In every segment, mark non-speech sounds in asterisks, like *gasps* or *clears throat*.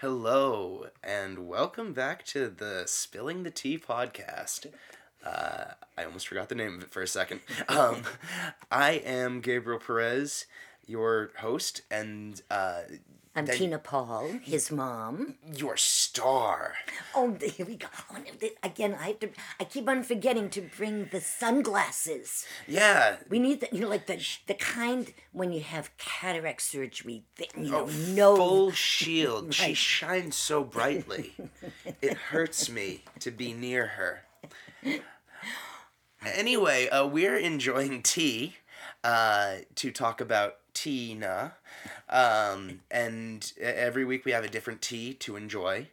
Hello, and welcome back to the Spilling the Tea podcast. Uh, I almost forgot the name of it for a second. *laughs* Um, I am Gabriel Perez, your host, and uh, I'm Tina Paul, his mom. your star. Oh, here we go. Oh, Again, I have to. I keep on forgetting to bring the sunglasses. Yeah, We need the, you know, like the the kind when you have cataract surgery. That, you know, oh, no. full *laughs* shield. She shines so brightly. it hurts me to be near her. Anyway, uh, we're enjoying tea uh, to talk about Tina. Um, and e- every week we have a different tea to enjoy.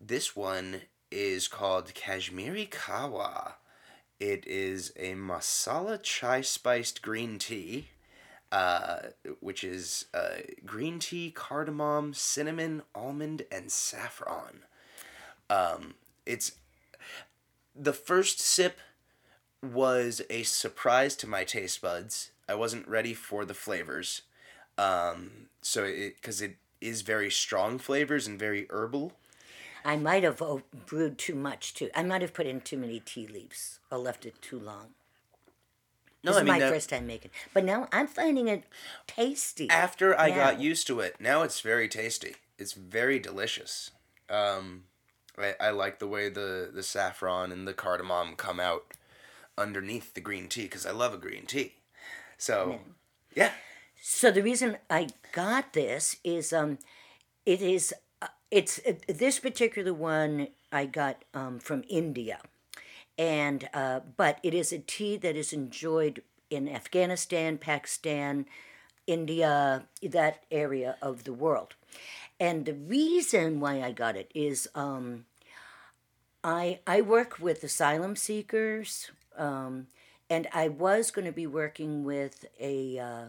This one is called Kashmiri Kahwa. It is a masala chai spiced green tea, uh, which is uh, green tea, cardamom, cinnamon, almond, and saffron. Um, it's the first sip was a surprise to my taste buds. I wasn't ready for the flavors. Um, so it because it is very strong flavors and very herbal. I might have brewed too much too. I might have put in too many tea leaves or left it too long. No, this I is mean my that- first time making, but now I'm finding it tasty. after I got used to it, now it's very tasty. It's very delicious. Um, I, I like the way the, the saffron and the cardamom come out underneath the green tea because I love a green tea. So, yeah. So the reason I got this is um, it is it's uh, this particular one I got um, from India, and uh, but it is a tea that is enjoyed in Afghanistan, Pakistan, India, that area of the world, and the reason why I got it is um, I I work with asylum seekers. Um, and I was going to be working with a uh,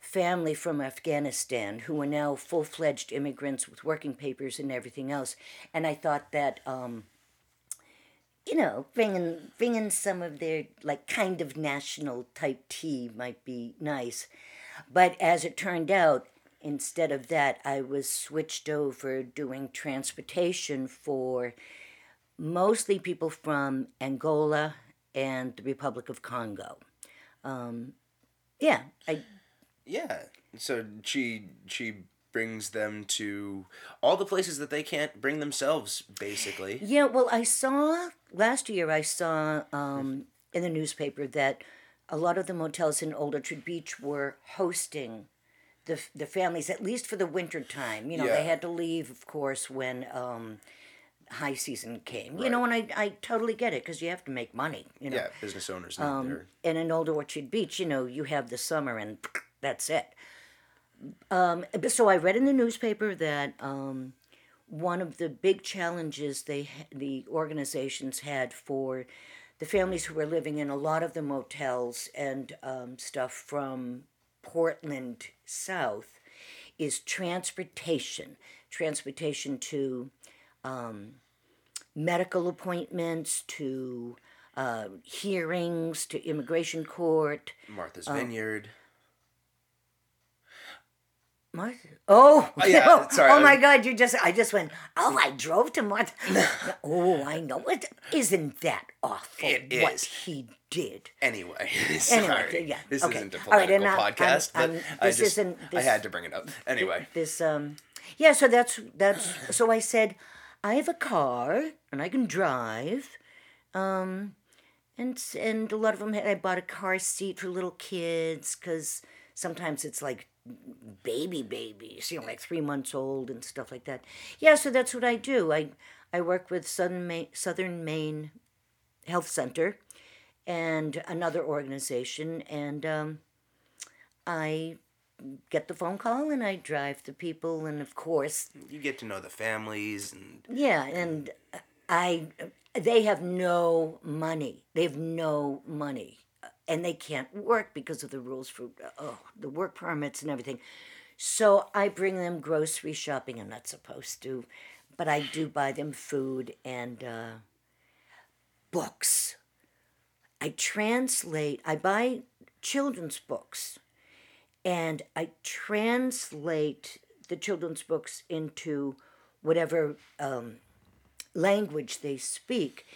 family from Afghanistan who were now full fledged immigrants with working papers and everything else. And I thought that, um, you know, bringing bringing some of their like kind of national type tea might be nice. But as it turned out, instead of that, I was switched over doing transportation for mostly people from Angola and the Republic of Congo. Um, yeah, I Yeah. So she she brings them to all the places that they can't bring themselves, basically. Yeah, well, I saw last year. I saw um, in the newspaper that a lot of the motels in Old Orchard Beach were hosting the the families at least for the winter time. You know, Yeah. they had to leave, of course, when um, high season came. You Right. know, and I I totally get it because you have to make money. You know, Yeah, business owners. Um, and in Old Orchard Beach, you know, you have the summer and that's it. Um, so I read in the newspaper that um, one of the big challenges they the organizations had for the families who were living in a lot of the motels and um, stuff from Portland south is transportation, transportation to um, medical appointments, to uh, hearings, to immigration court. Martha's um, Vineyard. Martha. Oh, Oh, yeah, sorry, I Oh my God! You just, I just went. Oh, I drove to Martha. *laughs* oh, I know it. Isn't that awful? It what is. he did. Anyway, *laughs* sorry. yeah, This okay. isn't a All right, political and I'm- podcast, I'm- but I'm- I this just isn't- I had to bring it up. Anyway, This, um, yeah. So that's that's. So I said, I have a car and I can drive. Um, and and a lot of them had. I bought a car seat for little kids because sometimes it's like baby babies, you know, like three months old and stuff like that. Yeah, so that's what I do. I I work with Southern Maine, Southern Maine Health Center and another organization, and um, I get the phone call and I drive the people, and of course, you get to know the families and yeah, and I they have no money. They have no money, and they can't work because of the rules for oh, the work permits and everything. So I bring them grocery shopping. I'm not supposed to, but I do buy them food and uh, books. I translate. I buy children's books, and I translate the children's books into whatever um, language they speak.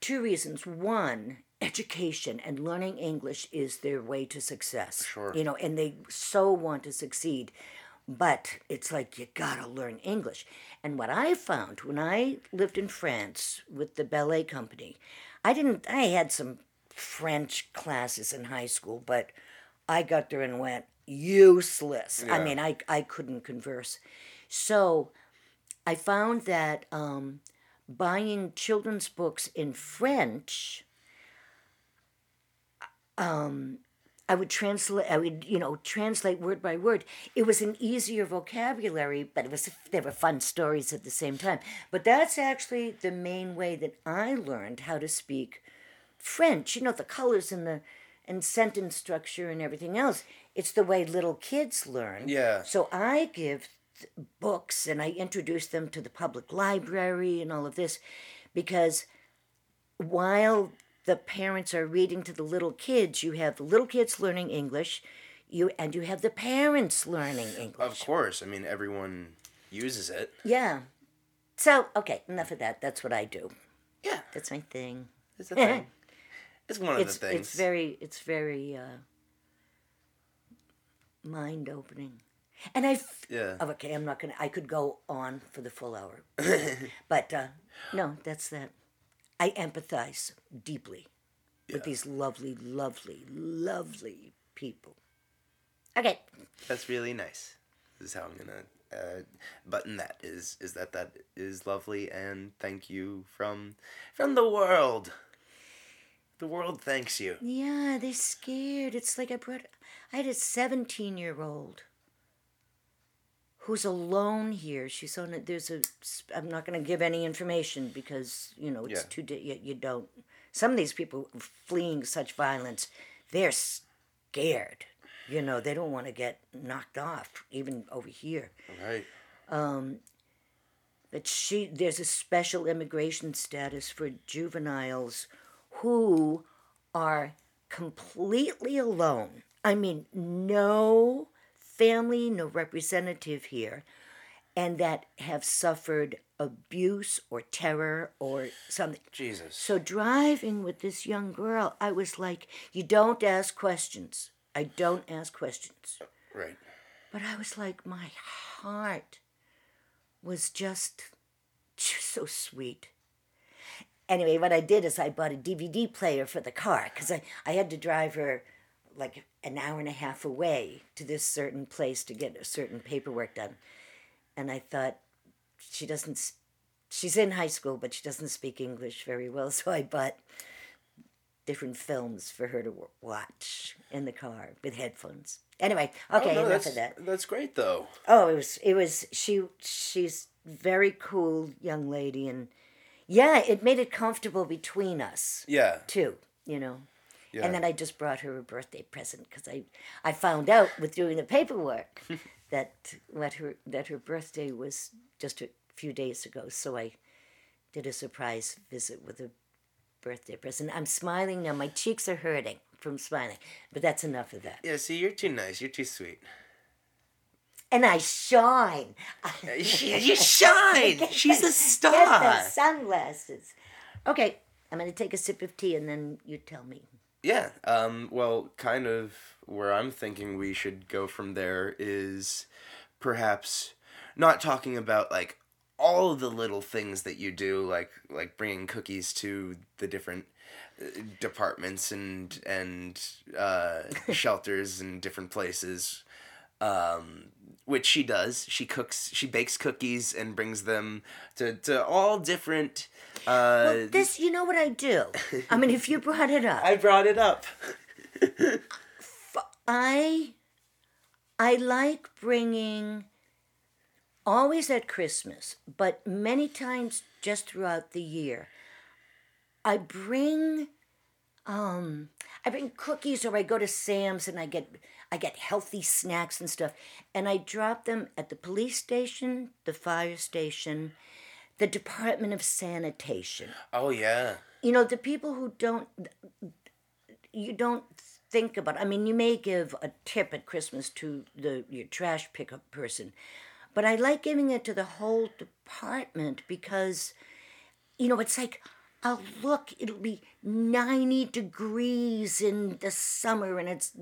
Two reasons. One, education and learning English is their way to success. Sure. You know, and they so want to succeed. But it's like you gotta learn English. And what I found when I lived in France with the ballet company, I didn't, I had some French classes in high school, but I got there and went useless. I mean, I, I couldn't converse. So I found that um, buying children's books in French, um, I would translate. I would, you know, translate word by word. It was an easier vocabulary, but it was there were fun stories at the same time. But that's actually the main way that I learned how to speak French. You know, the colors and the and sentence structure and everything else. It's the way little kids learn. Yeah. So I give th- books and I introduce them to the public library and all of this because while the parents are reading to the little kids, you have the little kids learning English, you and you have the parents learning English. Of course. I mean, everyone uses it. Yeah. So, okay, enough of that. That's what I do. Yeah, That's my thing. it's a thing. *laughs* it's one of It's the things. it's very it's very uh mind opening. And I, Yeah. oh, okay, I'm not going to I could go on for the full hour. *laughs* but uh no, that's that. I empathize deeply with these lovely lovely lovely people. Okay. That's really nice. This is how I'm gonna uh, button that. Is is that that is lovely and thank you from from the world. The world thanks you. Yeah, they're scared. It's like I brought I had a 17 year old who's alone here. She's on a, there's a I'm not going to give any information because, you know, it's Yeah. too you, you don't some of these people fleeing such violence, they're scared. You know, they don't want to get knocked off even over here. Right. Um, but she there's a special immigration status for juveniles who are completely alone. I mean, no family, no representative here, and that have suffered abuse or terror or something. Jesus. So driving with this young girl, I was like, you don't ask questions. I don't ask questions. Right. But I was like, my heart was just, just so sweet. Anyway, what I did is I bought a DVD player for the car because I, I had to drive her like an hour and a half away to this certain place to get a certain paperwork done. And I thought, she doesn't, she's in high school, but she doesn't speak English very well. *laughs* So I bought different films for her to watch in the car with headphones. Anyway, oh, okay, oh, no, enough that's, of that. That's great though. Oh, it was it was she she's very cool young lady and yeah, it made it comfortable between us Yeah. too, you know. Yeah. And then I just brought her a birthday present because I I found out with doing the paperwork *laughs* that what her that her birthday was just a few days ago. So I did a surprise visit with a birthday present. I'm smiling now. My cheeks are hurting from smiling, but that's enough of that. Yeah. See, you're too nice. You're too sweet. And I shine. *laughs* you shine. *laughs* She's a star. Get the sunglasses. Okay, I'm gonna take a sip of tea and then you tell me. Yeah. Um, well, kind of where I'm thinking we should go from there is perhaps not talking about like all the little things that you do, like like bringing cookies to the different uh, departments and and uh, *laughs* shelters and different places. Um, which she does. She cooks. She bakes cookies and brings them to, to all different. Uh, Well, this, you know what I do? I mean, if you *laughs* brought it up, I brought it up. I, I like bringing, always at Christmas, but many times just throughout the year. I bring, um, I bring cookies, or I go to Sam's and I get, I get healthy snacks and stuff, and I drop them at the police station, the fire station, the Department of Sanitation. Oh yeah. you know the people who don't you don't think about i mean you may give a tip at christmas to the your trash pickup person but I like giving it to the whole department because, you know, it's like, oh, look, it'll be 90 degrees in the summer and it's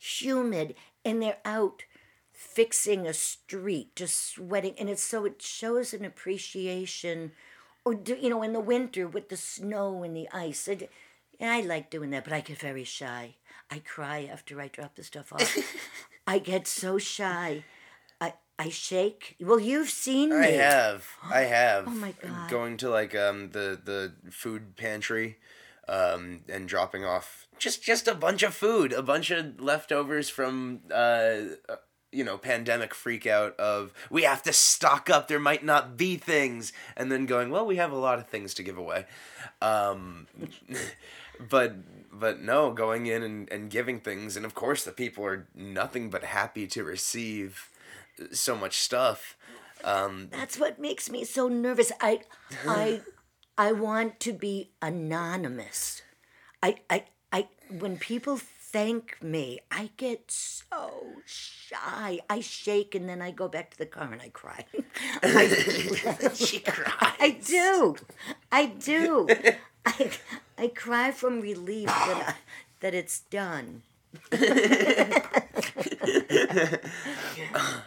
humid, and they're out fixing a street, just sweating. And it's so it shows an appreciation, or, do, you know, in the winter with the snow and the ice. It, and I like doing that, but I get very shy. I cry after I drop the stuff off. *laughs* I get so shy. I I shake. Well, you've seen me. I have. I have. *gasps* Oh my God. Going to like um the the food pantry, um and dropping off just just a bunch of food, a bunch of leftovers from uh. uh, You know, pandemic freak out of we have to stock up. There might not be things, and then going, well, we have a lot of things to give away, um, *laughs* but but no, going in and, and giving things, and of course the people are nothing but happy to receive so much stuff. Um, That's what makes me so nervous. I I *laughs* I want to be anonymous. I I I when people thank me, I get so shy. I shake and then I go back to the car and I cry. *laughs* I, she cried. I do. I do. I I cry from relief that I, that it's done. *laughs* *laughs*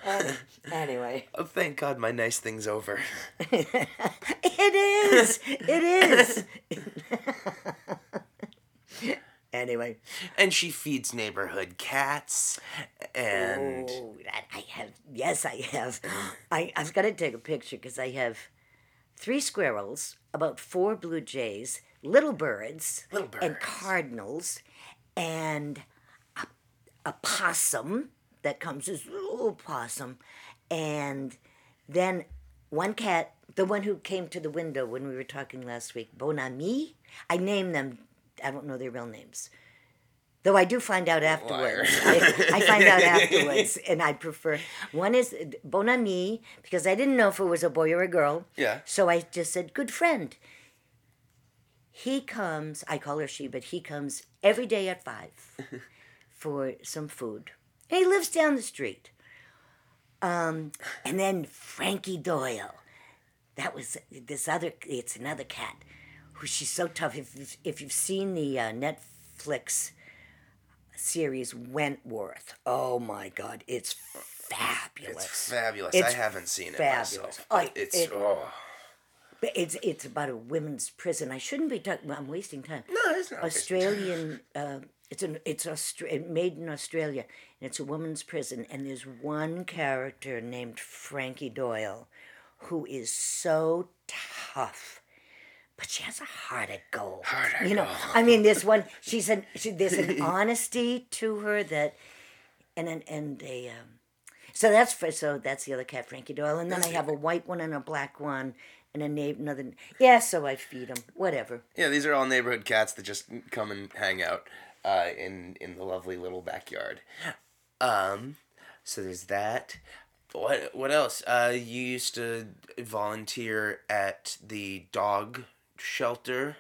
Uh, anyway. Oh, thank God, my nice thing's over. It is. It is. anyway. And she feeds neighborhood cats, and Oh, I have. Yes, I have. I, I've got to take a picture because I have three squirrels, about four blue jays, little birds, Little birds. and cardinals, and a possum that comes as a little possum, and then one cat, the one who came to the window when we were talking last week, Bon Ami. I named them. I don't know their real names. Though I do find out afterwards. I, I find out afterwards, and I prefer one is Bon Ami because I didn't know if it was a boy or a girl. Yeah. So I just said good friend. He comes. I call her she, but he comes every day at five *laughs* for some food. And he lives down the street. Um, and then Frankie Doyle. That was this other. It's another cat. Who she's so tough. If you've- if you've seen the uh, Netflix series Wentworth, oh my God, it's fabulous. it's fabulous. It's I haven't seen fabulous. it myself. Oh, it's it- oh it's it's about a women's prison. I shouldn't be talking. I'm wasting time. no, it's not. Australian. Uh, it's an it's Austra- made in Australia, and it's a woman's prison. And there's one character named Frankie Doyle, who is so tough, but she has a heart of gold. Heart of you know, gold. I mean, there's one. She's an she, there's an *laughs* honesty to her that, and and and a. Um, so that's for, so that's the other cat, Frankie Doyle, and then I have a white one and a black one, and a neighbor, another. Yeah, so I feed them. Whatever. Yeah, these are all neighborhood cats that just come and hang out uh, in in the lovely little backyard. Um, so there's that. What what else? Uh, you used to volunteer at the dog shelter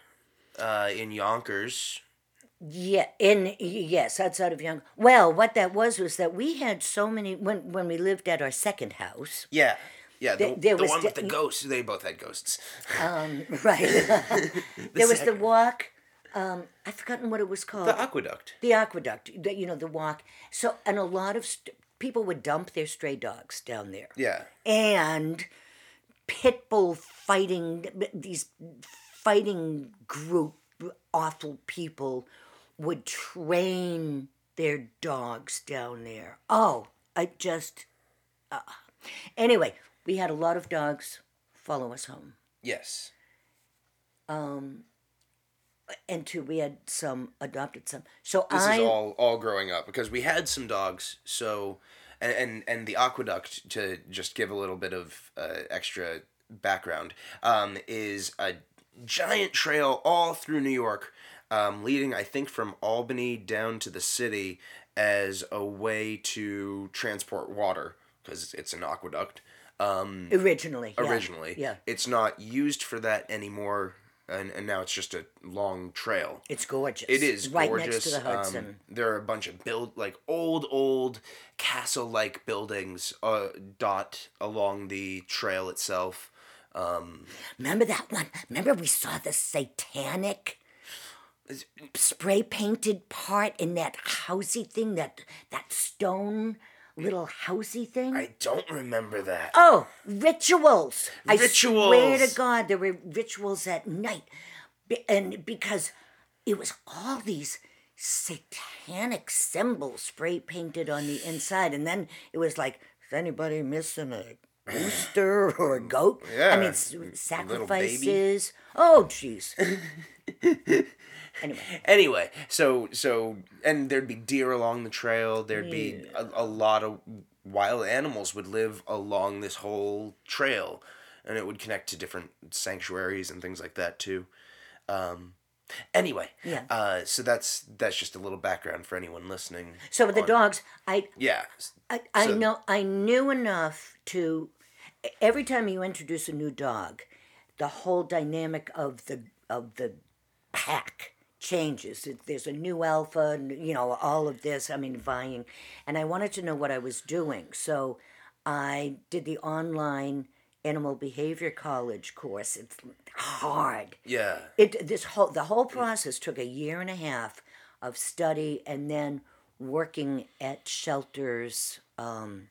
uh, in Yonkers. Yeah, in yes, outside of Young. Well, what that was was that we had so many when when we lived at our second house. Yeah. Yeah, the, the was one with the ghosts. They both had ghosts. Um, right. *laughs* *laughs* there was the walk. Um, I've forgotten what it was called. The aqueduct. The aqueduct. The, you know the walk. So and a lot of st- people would dump their stray dogs down there. Yeah. and pit bull fighting these fighting group awful people would train their dogs down there oh i just uh. anyway we had a lot of dogs follow us home Yes. And two we had some adopted some so This i is all all growing up because we had some dogs. So, and and, and the aqueduct to just give a little bit of uh, extra background um, is a giant trail all through New York, um, leading I think from Albany down to the city as a way to transport water because it's an aqueduct. Um, originally yeah. originally. yeah It's not used for that anymore and and now it's just a long trail. It's gorgeous. It is right gorgeous. next to the Hudson. Um, there are a bunch of build like old old castle like buildings uh, dot along the trail itself. Um, Remember that one? Remember we saw the satanic spray painted part in that housey thing, that that stone little housey thing? I don't remember that. Oh, rituals. I swear Rituals. to God, there were rituals at night. And because it was all these satanic symbols spray painted on the inside. And then it was like, is anybody missing a rooster or a goat? Yeah. I mean, s- little baby. sacrifices. Oh, jeez. anyway, *laughs* Anyway, so so and there'd be deer along the trail. There'd be a, a lot of wild animals would live along this whole trail, and it would connect to different sanctuaries and things like that too. Um, anyway, Yeah. Uh, so that's that's just a little background for anyone listening. so with the on- dogs, I Yeah. I, I So- know I knew enough to every time you introduce a new dog, the whole dynamic of the of the pack changes. There's a new alpha, and, you know, all of this. I mean, vying, and I wanted to know what I was doing, so I did the online animal behavior college course. It's hard Yeah. it this whole the whole process took a year and a half of study and then working at shelters um,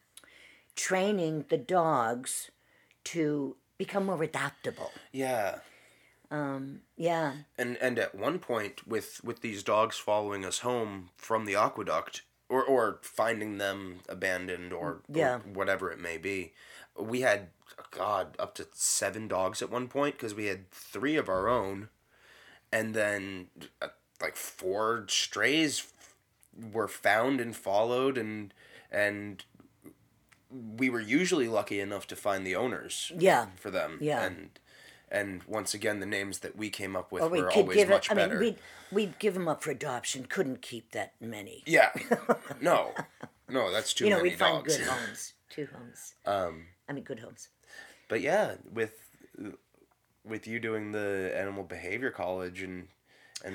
training the dogs to become more adaptable Yeah. yeah and and at one point with with these dogs following us home from the aqueduct or or finding them abandoned or, Yeah. or whatever it may be we had god up to seven dogs at one point because we had three of our own and then uh, like four strays were found and followed and and we were usually lucky enough to find the owners yeah. for them. Yeah. and and once again the names that we came up with or we were always give it much i better. mean we'd, we'd give them up for adoption couldn't keep that many. Yeah. *laughs* No. No that's too you know many we'd find good *laughs* homes two homes. Um i mean good homes but yeah with with you doing the animal behavior college and and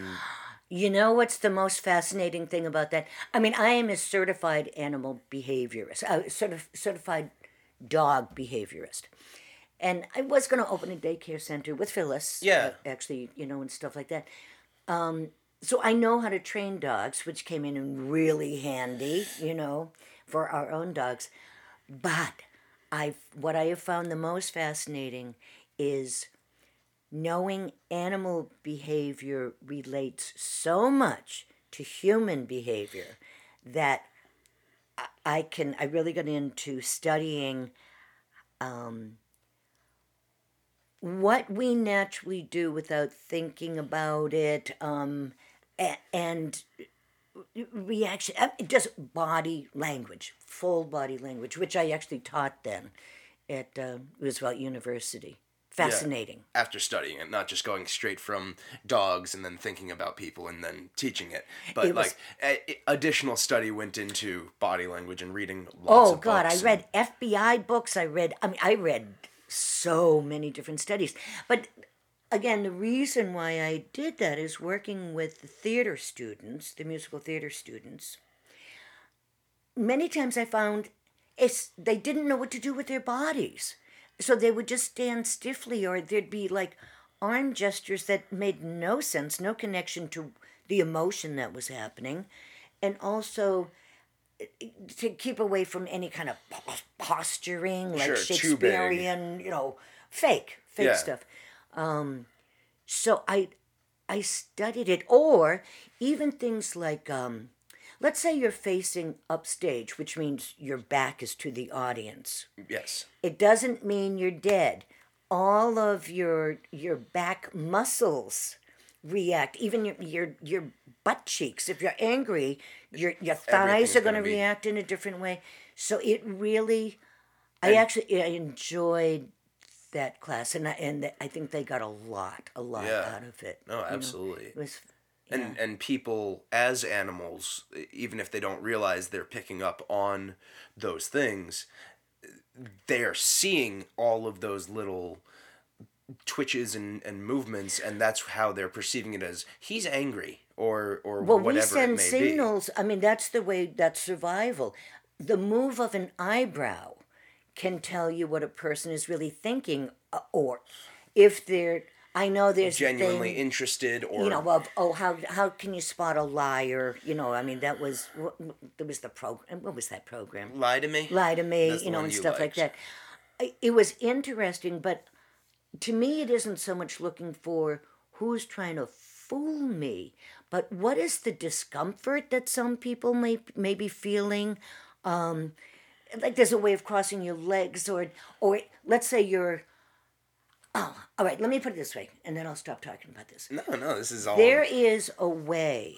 You know what's the most fascinating thing about that? I mean, I am a certified animal behaviorist, a certif- certified dog behaviorist. And I was going to open a daycare center with Phyllis. Yeah. uh, Actually, you know, and stuff like that. Um, so I know how to train dogs, which came in really handy, you know, for our own dogs. But I, what I have found the most fascinating is knowing animal behavior relates so much to human behavior that I- can I really got into studying um, what we naturally do without thinking about it um, and reaction uh, just body language full body language which i actually taught then at uh, roosevelt university fascinating after studying it not just going straight from dogs and then thinking about people and then teaching it but It was- like a, additional study went into body language and reading lots Oh God, I read FBI books. I read. I mean, I read so many different studies. But again, the reason why I did that is working with the theater students, the musical theater students. Many times I found it's they didn't know what to do with their bodies, so they would just stand stiffly, or there'd be like arm gestures that made no sense, no connection to the emotion that was happening, and also to keep away from any kind of posturing like Sure. Shakespearean, you know, fake, fake Yeah. stuff. Um, so I, I studied it, or even things like, um, let's say you're facing upstage, which means your back is to the audience. yes It doesn't mean you're dead. All of your your back muscles react. Even your your your butt cheeks. If you're angry, your your thighs are going to react in a different way. So it really, I actually I enjoyed that class, and I, and I think they got a lot a lot Yeah. out of it. no you know. absolutely It was and and people as animals even if they don't realize they're picking up on those things they are seeing all of those little twitches and, and movements, and that's how they're perceiving it as he's angry or or Well, we whatever send it may signals. I mean, that's the way. That's survival. The move of an eyebrow can tell you what a person is really thinking, uh, or if they're. I know there's Genuinely thing, interested or you know, of oh, how how can you spot a liar? You know, I mean, that was there was the program. What was that program? lie to me. lie to me, That's you know, and you stuff like that. It was interesting, but to me, it isn't so much looking for who's trying to fool me, but what is the discomfort that some people may may be feeling. Um, like there's a way of crossing your legs, or or let's say you're. Oh, all right. Let me put it this way, and then I'll stop talking about this. No, no, this is all. There is a way.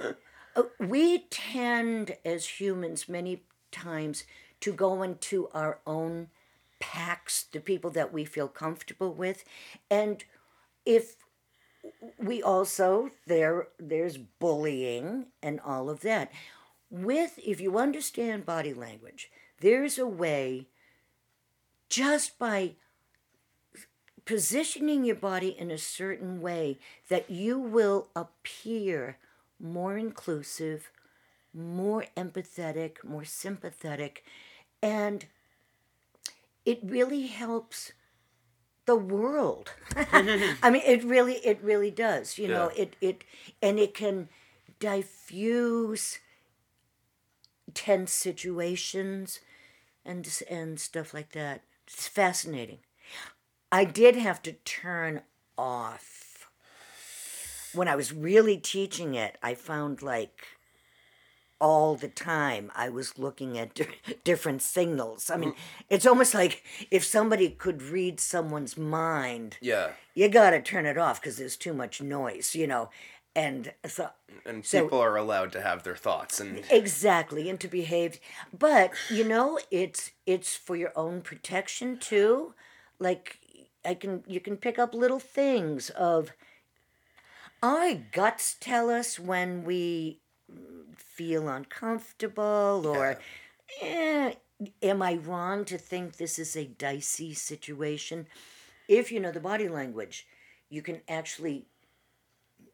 Uh, we tend, as humans, many times to go into our own packs, the people that we feel comfortable with, and if we also there there's bullying and all of that. With if you understand body language, there's a way just by positioning your body in a certain way that you will appear more inclusive, more empathetic, more sympathetic, and it really helps the world. *laughs* I mean, it really, it really does. You know, it, it, and it can diffuse tense situations and and stuff like that. It's fascinating. I did have to turn off when I was really teaching it. I found like all the time I was looking at di- *laughs* different signals. I mean, mm-hmm. it's almost like if somebody could read someone's mind, yeah, you got to turn it off because there's too much noise, you know. And so and So- people are allowed to have their thoughts and exactly and to behave. But you know it's it's for your own protection too. Like i can you can pick up little things of our guts tell us when we feel uncomfortable or eh, am i wrong to think this is a dicey situation? If you know the body language you can actually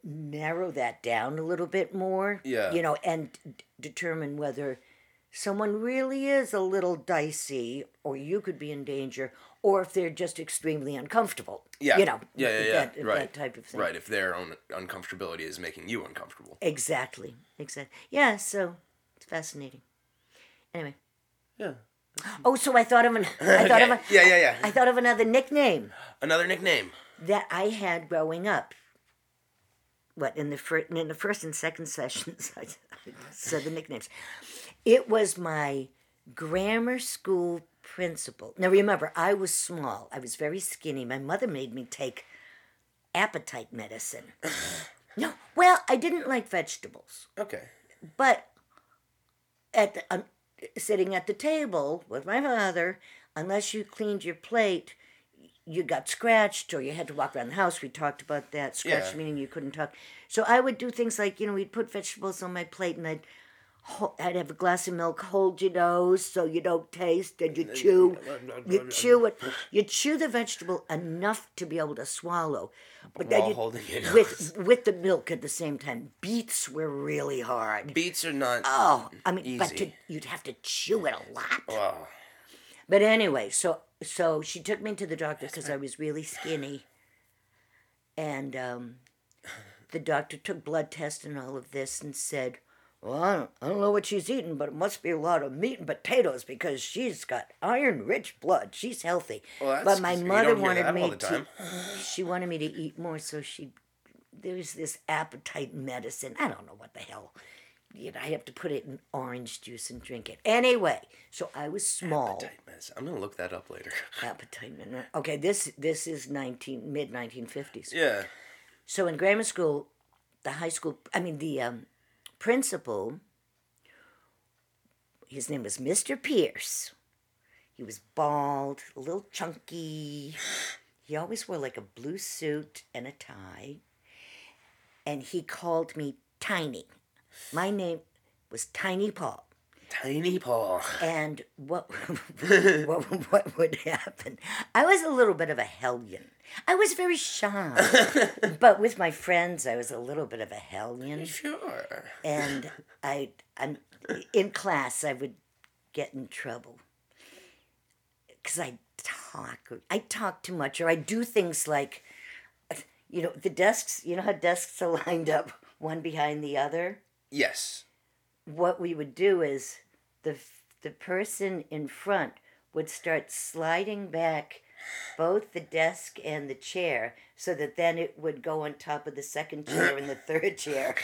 narrow that down a little bit more. Yeah. You know, and d- determine whether someone really is a little dicey or you could be in danger or if they're just extremely uncomfortable. yeah, You know, yeah, yeah, yeah, that, right, that type of thing. right. If their own uncomfortability is making you uncomfortable, Exactly. Exactly. Yeah, so it's fascinating. Anyway. yeah. *gasps* Oh, so I thought of an *laughs* I thought of a, yeah, yeah, yeah. I thought of another nickname Another nickname. that I had growing up. What in the first in the first and second sessions I, *laughs* I said the nicknames. It was my grammar school principal. Now remember, I was small. I was very skinny. My mother made me take appetite medicine. *sighs* no, well, I didn't like vegetables, Okay. but at the, um, sitting at the table with my father, unless you cleaned your plate, you got scratched or you had to walk around the house. We talked about that. Scratched Yeah. meaning you couldn't talk. So I would do things like, you know, we'd put vegetables on my plate and I'd I'd have a glass of milk, hold your nose so you don't taste, and you chew, you chew it, you chew the vegetable enough to be able to swallow, but then While you, holding your with with the milk at the same time. Beets were really hard. Beats are not. Oh, I mean, but to, you'd have to chew it a lot. Wow. But anyway, so so she took me to the doctor because I was really skinny, and um, the doctor took blood tests and all of this and said, "Well, I don't, I don't know what she's eating, but it must be a lot of meat and potatoes because she's got iron-rich blood. She's healthy." Well, but my mother wanted me to. *sighs* She wanted me to eat more, so she there was this appetite medicine. I don't know what the hell. You know, I have to put it in orange juice and drink it. Anyway, so I was small. Appetite medicine. I'm gonna look that up later. *laughs* Appetite medicine. Okay, this this is nineteen mid nineteen fifties. yeah. So in grammar school, the high school, I mean the um, principal. His name was Mr. Pierce. He was bald, a little chunky. He always wore like a blue suit and a tie. And he called me Tiny. My name was Tiny Paul. Tiny Paul. And what, *laughs* what what would happen? I was a little bit of a hellion. I was very shy, *laughs* but with my friends, I was a little bit of a hellion. Sure. And I, I'm in class. I would get in trouble because I talk. I talk too much, or I do things like, you know, the desks. You know how desks are lined up one behind the other. Yes. What we would do is the the person in front would start sliding back both the desk and the chair so that then it would go on top of the second chair and the third *laughs* chair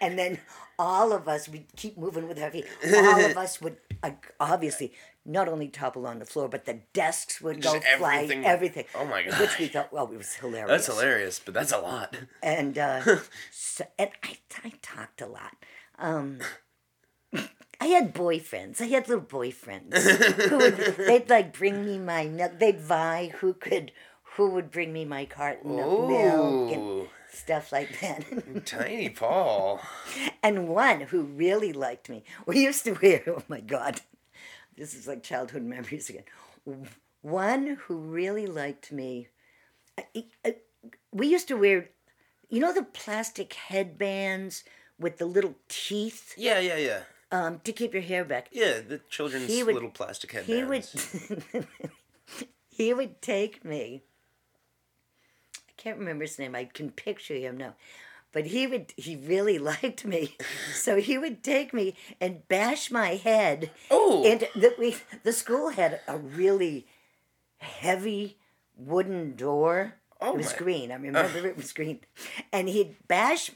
and then all of us would keep moving with our feet all of us would uh, obviously not only topple on the floor but the desks would go Just flying everything- everything Oh my god! which we thought well it was hilarious That's hilarious, but that's a lot. and uh, *laughs* so, and I, I talked a lot. Um, *laughs* I had boyfriends. I had little boyfriends who would *laughs* they'd like bring me my milk. They'd vie who could who would bring me my carton of milk and stuff like that. *laughs* Tiny Paul. and one who really liked me. We used to wear. Oh my God, this is like childhood memories again. One who really liked me. We used to wear, you know, the plastic headbands with the little teeth Yeah, yeah, yeah. um, to keep your hair back. Yeah, the children's would- little plastic headbands. He would, headbands. *laughs* he would take me. I can't remember his name. I can picture him now, but he would. He really *laughs* liked me, so he would take me and bash my head. Oh. And the, we the school had a really heavy wooden door. Oh it was my- green. I uh. remember it was green, and he'd bash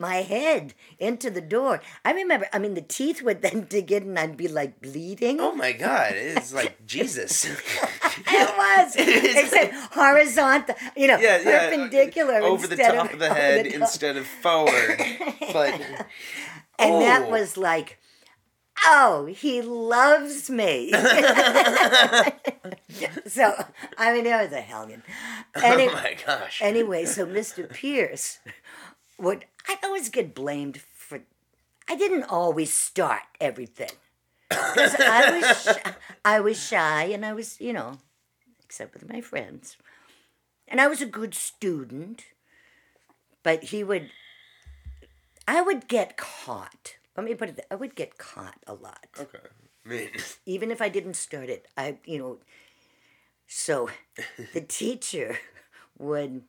my head into the door. I remember. I mean, the teeth would then *laughs* dig in, and I'd be like bleeding. Oh my god, it's like *laughs* Jesus. It was, *laughs* except horizontal, you know, yeah, yeah. perpendicular Over the top of, the head top. instead of forward. But and that Oh. was like, oh, he loves me. *laughs* so I mean, it was a hellion. *laughs* Oh Any, oh my gosh. anyway, so Mr. Pierce would I always get blamed for. I didn't always start everything. 'Cause I was *laughs* shy, I was shy and I was you know, except with my friends, and I was a good student. But he would. I would get caught. Let me put it. I would get caught a lot okay. I mean, *clears throat* even if I didn't start it, I, you know, so *laughs* the teacher would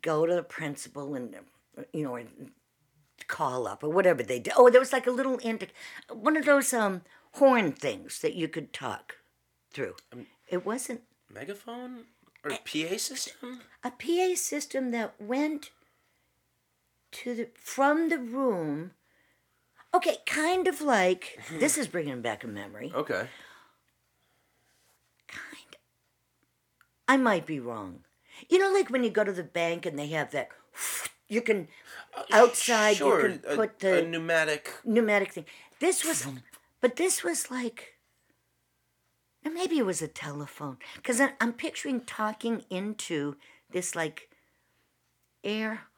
go to the principal and, you know, and call up or whatever they did. Oh, there was like a little, inter- one of those um, horn things that you could talk through. It wasn't megaphone or PA system? a PA system that went to the from the room. Okay, kind of like mm-hmm. this is bringing back a memory. Okay. Kind. I might be wrong. You know, like when you go to the bank and they have that. You can uh, outside. Sure. You can put a the pneumatic. pneumatic thing. This was, but this was like. Maybe it was a telephone because I'm picturing talking into this like air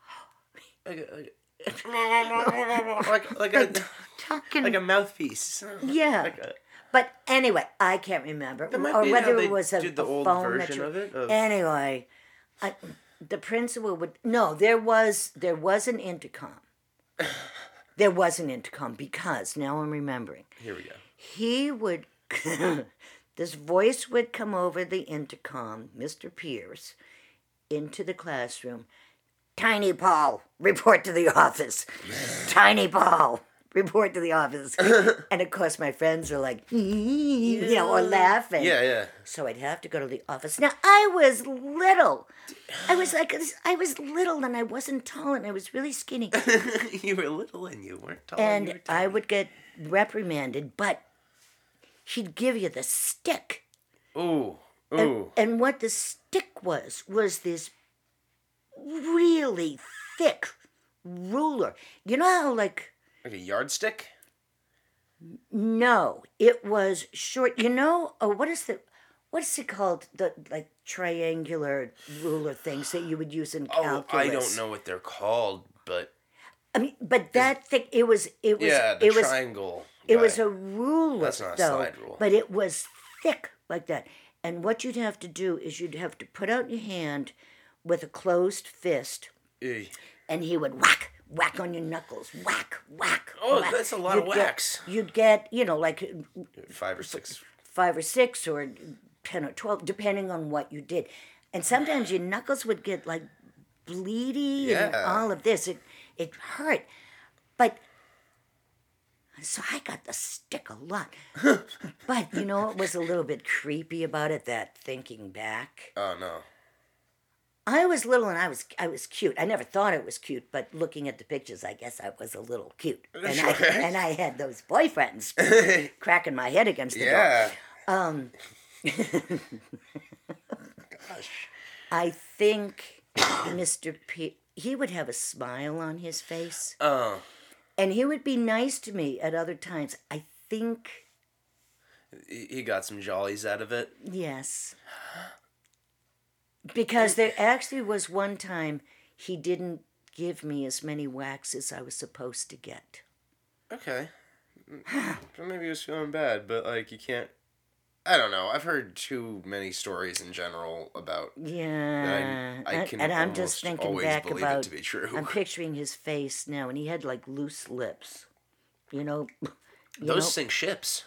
Like a, like, *laughs* a *laughs* talking like a mouthpiece. *laughs* Yeah. Like a, But anyway, I can't remember, or whether it was a, did the a old phone that version you- of it, of- Anyway, I, the principal would no. There was there was an intercom. there was an intercom because now I'm remembering. here we go. He would. this voice would come over the intercom, Mr. Pierce, into the classroom. Tiny Paul, report to the office. Tiny Paul, report to the office. *laughs* and of course, my friends are like, you know, or laughing. Yeah, yeah. So I'd have to go to the office. Now I was little. I was like, I was little and I wasn't tall and I was really skinny. *laughs* you were little and you weren't tall. and And were I would get reprimanded, but he'd give you the stick. Ooh. And, Ooh. and what the stick was, was this really thick ruler. You know how, like, Like a yardstick? no, it was short. You know, oh, what is the, what is it called? The, like, triangular ruler things that you would use in calculus. Oh. I don't know what they're called, but I mean, but that thing, it was, it was, yeah, the it was, triangle. it was a ruler, That's not a though, slide rule. but it was thick like that. And what you'd have to do is you'd have to put out your hand with a closed fist, Eh. and he would whack, whack on your knuckles, whack, whack. Oh, whack. that's a lot of You'd get- whacks. you'd get, you know, like five or six. five or six or 10 or 12, depending on what you did. And sometimes your knuckles would get like bleedy and Yeah. all of this. It, it hurt. But so I got the stick a lot. *laughs* but you know what was a little bit creepy about it that thinking back? Oh no. I was little and I was I was cute. I never thought it was cute, but looking at the pictures, I guess I was a little cute. And I and I had those boyfriends *laughs* cracking my head against the door. Yeah. Um, I think Mr. P. He would have a smile on his face, Oh. and he would be nice to me at other times. I think he got some jollies out of it. yes, because there actually was one time he didn't give me as many whacks as I was supposed to get. Okay. But *sighs* Maybe he was feeling bad, but like you can't. I don't know. I've heard too many stories in general about. Yeah, I and- can and I'm just thinking back about. to be true. I'm *laughs* picturing his face now, and he had like loose lips. You know, you Those know- sink ships.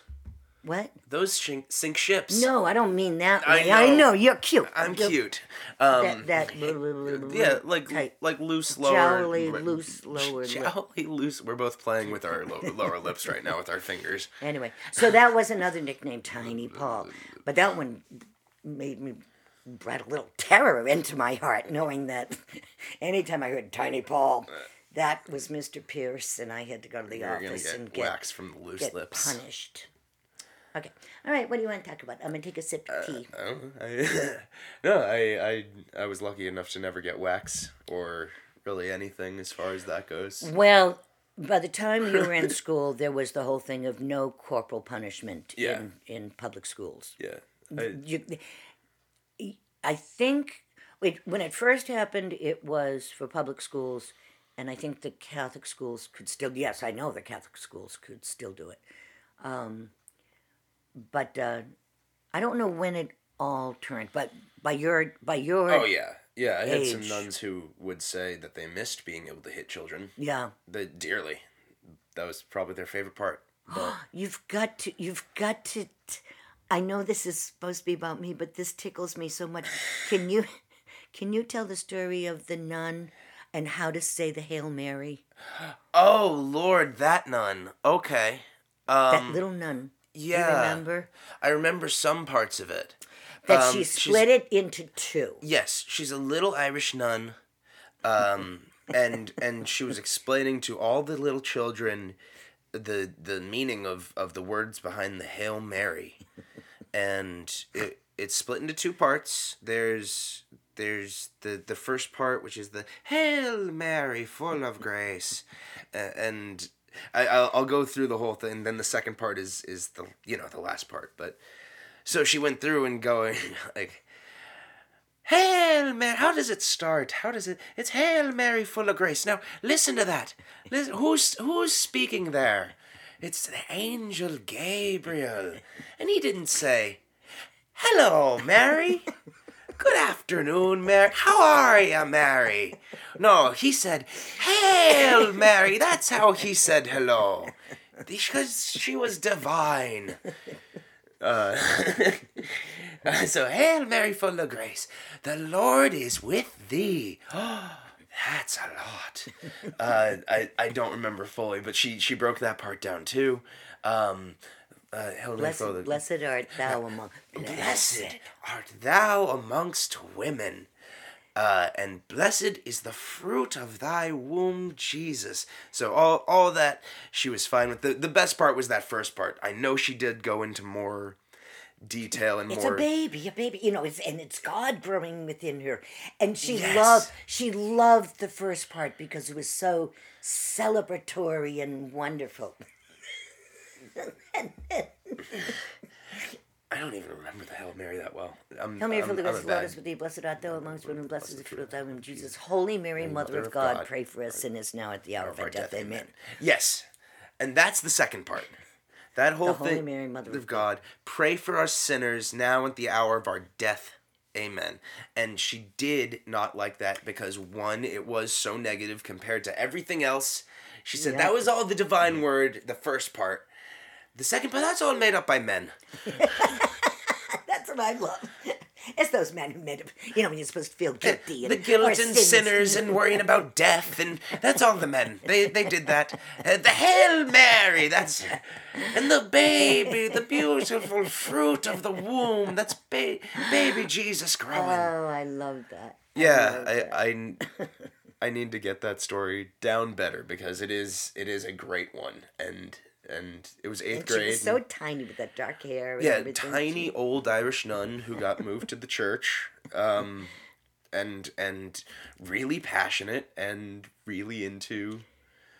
What? Those sink, sink ships. No, I don't mean that I way. I know, know. you're cute. I'm You're- cute. Um, That *laughs* that yeah, like type. like loose lower. Jowly, loose lower. *laughs* Jowly loose. We're both playing with our lo- lower lips right now with our fingers. *laughs* Anyway, so that was another nickname, Tiny Paul. But that one made me brought a little terror into my heart, knowing that anytime I heard Tiny Paul, that was Mr. Pierce, and I had to go to the You're office get and get, waxed from the loose get lips. punished. Okay. All right, what do you want to talk about? I'm going to take a sip of tea. Oh, I, *laughs* no, I, I I was lucky enough to never get whacks or really anything as far as that goes. Well, by the time you were in *laughs* school, there was the whole thing of no corporal punishment Yeah. in, in public schools. Yeah. I, you, I think wait, when it first happened, it was for public schools, and I think the Catholic schools could still. Yes, I know the Catholic schools could still do it, um, but uh, I don't know when it all turned. But by your by your oh yeah, yeah. I had some nuns who would say that they missed being able to hit children. yeah, They dearly. That was probably their favorite part. But *gasps* you've got to you've got to. t- I know this is supposed to be about me, but this tickles me so much. Can you *laughs* can you tell the story of the nun and how to say the Hail Mary? *gasps* oh Lord, that nun. Okay. that Um, little nun. Yeah. You remember? I remember some parts of it. That Um, she split it into two. Yes, she's a little Irish nun, um, and and she was explaining to all the little children the the meaning of, of the words behind the Hail Mary, and it it's split into two parts. There's there's the the first part which is the Hail Mary, full of grace, uh, and I I'll, I'll go through the whole thing. Then the second part is is the you know the last part, but. So she went through and going *laughs* like, Hail Mary. How does it start? How does it? It's Hail Mary, full of grace. Now listen to that. Listen, who's who's speaking there? It's the angel Gabriel, and he didn't say, "Hello, Mary." *laughs* Good afternoon, Mary. How are you, Mary? No, he said, Hail, Mary. That's how he said hello. Because she was divine. Uh, *laughs* so, Hail Mary, full of grace, the Lord is with thee. *gasps* That's a lot. Uh, I, I don't remember fully, but she, she broke that part down too. Um, uh, Mary, Blessed, of blessed art thou among Blessed art thou amongst women, uh, and blessed is the fruit of thy womb, Jesus. So all all that she was fine with. The the best part was that first part. I know she did go into more detail and It's more. It's a baby, a baby, you know, it's, and it's God growing within her. And she Yes. loved, she loved the first part because it was so celebratory and wonderful. *laughs* I don't even remember the Hail Mary that well. I'm, Hail Mary, full of grace, the Lord is with thee. Blessed art thou amongst women, blessed is the fruit of thy womb, Jesus. Holy Mary, Mother of God, pray for us sinners now at the hour of our death. Amen. Yes, and that's the second part. That whole Holy thing. Mary, Mother of God, pray for our sinners now at the hour of our death. Amen. And she did not like that because one, it was so negative compared to everything else. She said Yeah. that was all the divine mm-hmm. word, the first part. The second part, that's all made up by men. *laughs* That's what I love. It's those men who made it. You know, when you're supposed to feel guilty. And, the guilt and sinners and worrying about death and that's all the men they they did that uh, the hail mary that's and the baby the beautiful fruit of the womb that's ba- baby jesus growing Oh, I love that. yeah I, that. I i need to get that story down better because it is it is a great one and and it was eighth And she grade was so tiny with that dark hair. Yeah tiny She- old irish nun who got moved to the church um and and really passionate and really into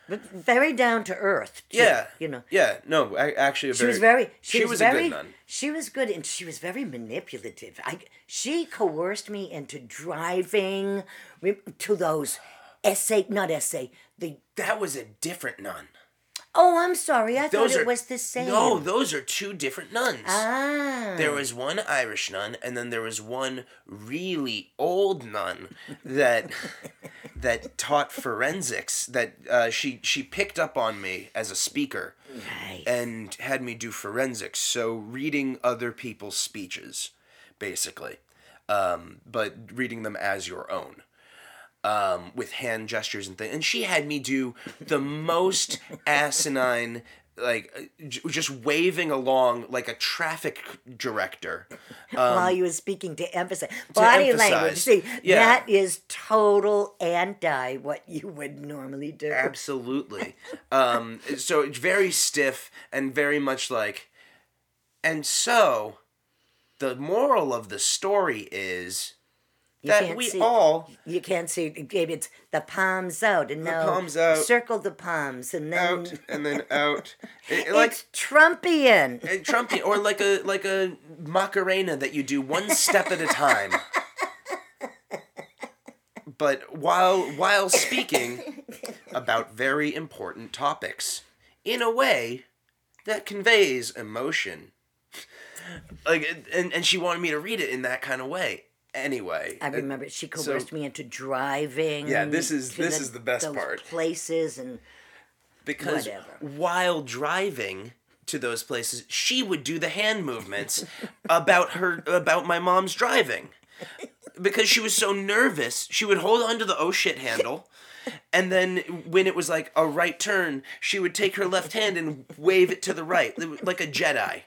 but very down to earth. Too, yeah you know. yeah no I, actually a She was very. She, she was, was a very. good nun. She was good, and she was very manipulative. I. She coerced me into driving to those essay, not essay. The that was a different nun oh, I'm sorry. I those thought are it was the same. no those are two different nuns Ah. There was one Irish nun, and then there was one really old nun that *laughs* that taught forensics. That uh, she she picked up on me as a speaker and had me do forensics. So reading other people's speeches, basically, um, but reading them as your own. Um, with hand gestures and things, and she had me do the most *laughs* asinine, like j- just waving along like a traffic director. While you were speaking to emphasize body language. emphasize. See, Yeah. that is total anti what you would normally do. Absolutely. Um, so it's very stiff and very much like, and so, the moral of the story is You that we see- all You can't see, Gabe. It's the palms out, and now palms out. circle the palms, and then out and then *laughs* out, It- like it's Trumpian. a Trumpy or like a like a Macarena that you do one step at a time. But while while speaking about very important topics in a way that conveys emotion. Like and, and she wanted me to read it in that kind of way. Anyway, I remember she so- coerced me into driving. Yeah, this is- this is the best part. Places and because Whatever. while driving to those places she would do the hand movements *laughs* about her about my mom's driving because she was so nervous she would hold onto the oh shit handle and then when it was like a right turn she would take her left hand and wave it to the right like a jedi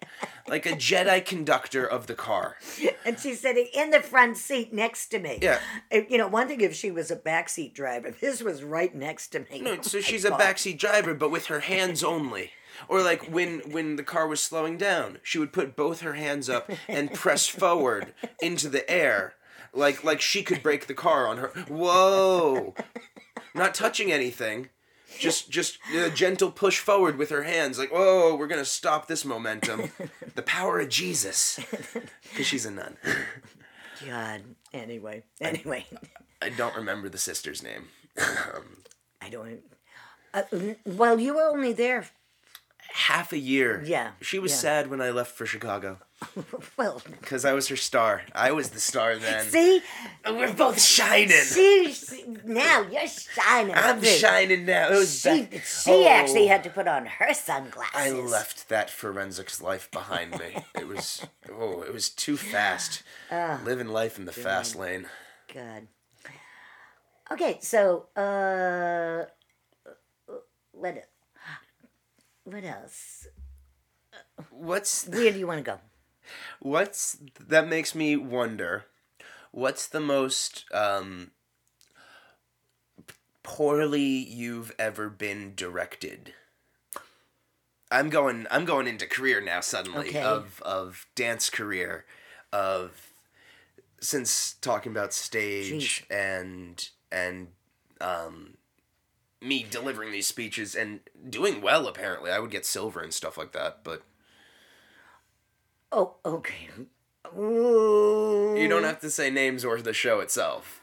like a jedi conductor of the car and she's sitting in the front seat next to me. Yeah. You know, one thing if she was a backseat driver, this was right next to me. No, so *laughs* she's a backseat driver, but with her hands only. Or like when when the car was slowing down, she would put both her hands up and press forward into the air, like like she could brake the car on her. Whoa! Not touching anything, just just a gentle push forward with her hands, like whoa, we're gonna stop this momentum. *laughs* The power of Jesus, because she's a nun. God. Anyway, anyway, I don't remember the sister's name. I don't. Uh, you were only there. Half a year. Yeah, She was yeah. sad when I left for Chicago. *laughs* Well, Because I was her star. I was the star then. see, We're both shining. see, see, now you're shining. I'm shining now. It was She, back- she Oh, actually had to put on her sunglasses. I left that forensics life behind me. It was *laughs* oh, it was too fast. *sighs* Ah, Living life in the fast lane. Good. Okay, so uh, what? What else? What's the, Where do you want to go? what's that makes me wonder? What's the most um, poorly you've ever been directed? I'm going. I'm going into career now. Suddenly Okay. of of dance career, of since talking about stage and and um, me delivering these speeches and doing well. Apparently, I would get silver and stuff like that. But Oh, okay. Ooh. You don't have to say names or the show itself.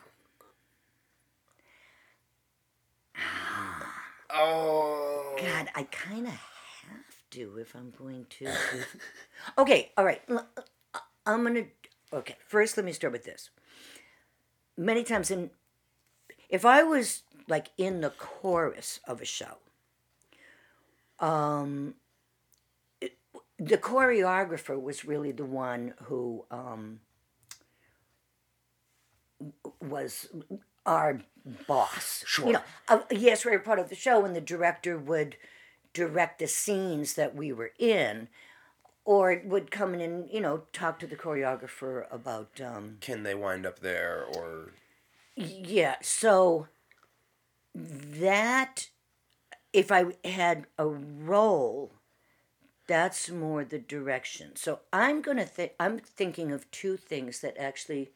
*sighs* oh. God, I kind of have to if I'm going to. *laughs* okay, all right. uh, I'm gonna. Okay, first let me start with this. Many times in, if I was like in the chorus of a show, um, it- the choreographer was really the one who um, was our boss. Sure. You know, uh, yes, we were part of the show, and the director would direct the scenes that we were in, or would come in and you know talk to the choreographer about. Um, Can they wind up there or yeah, so that if I had a role, that's more the direction. So I'm gonna think. I'm thinking of two things that actually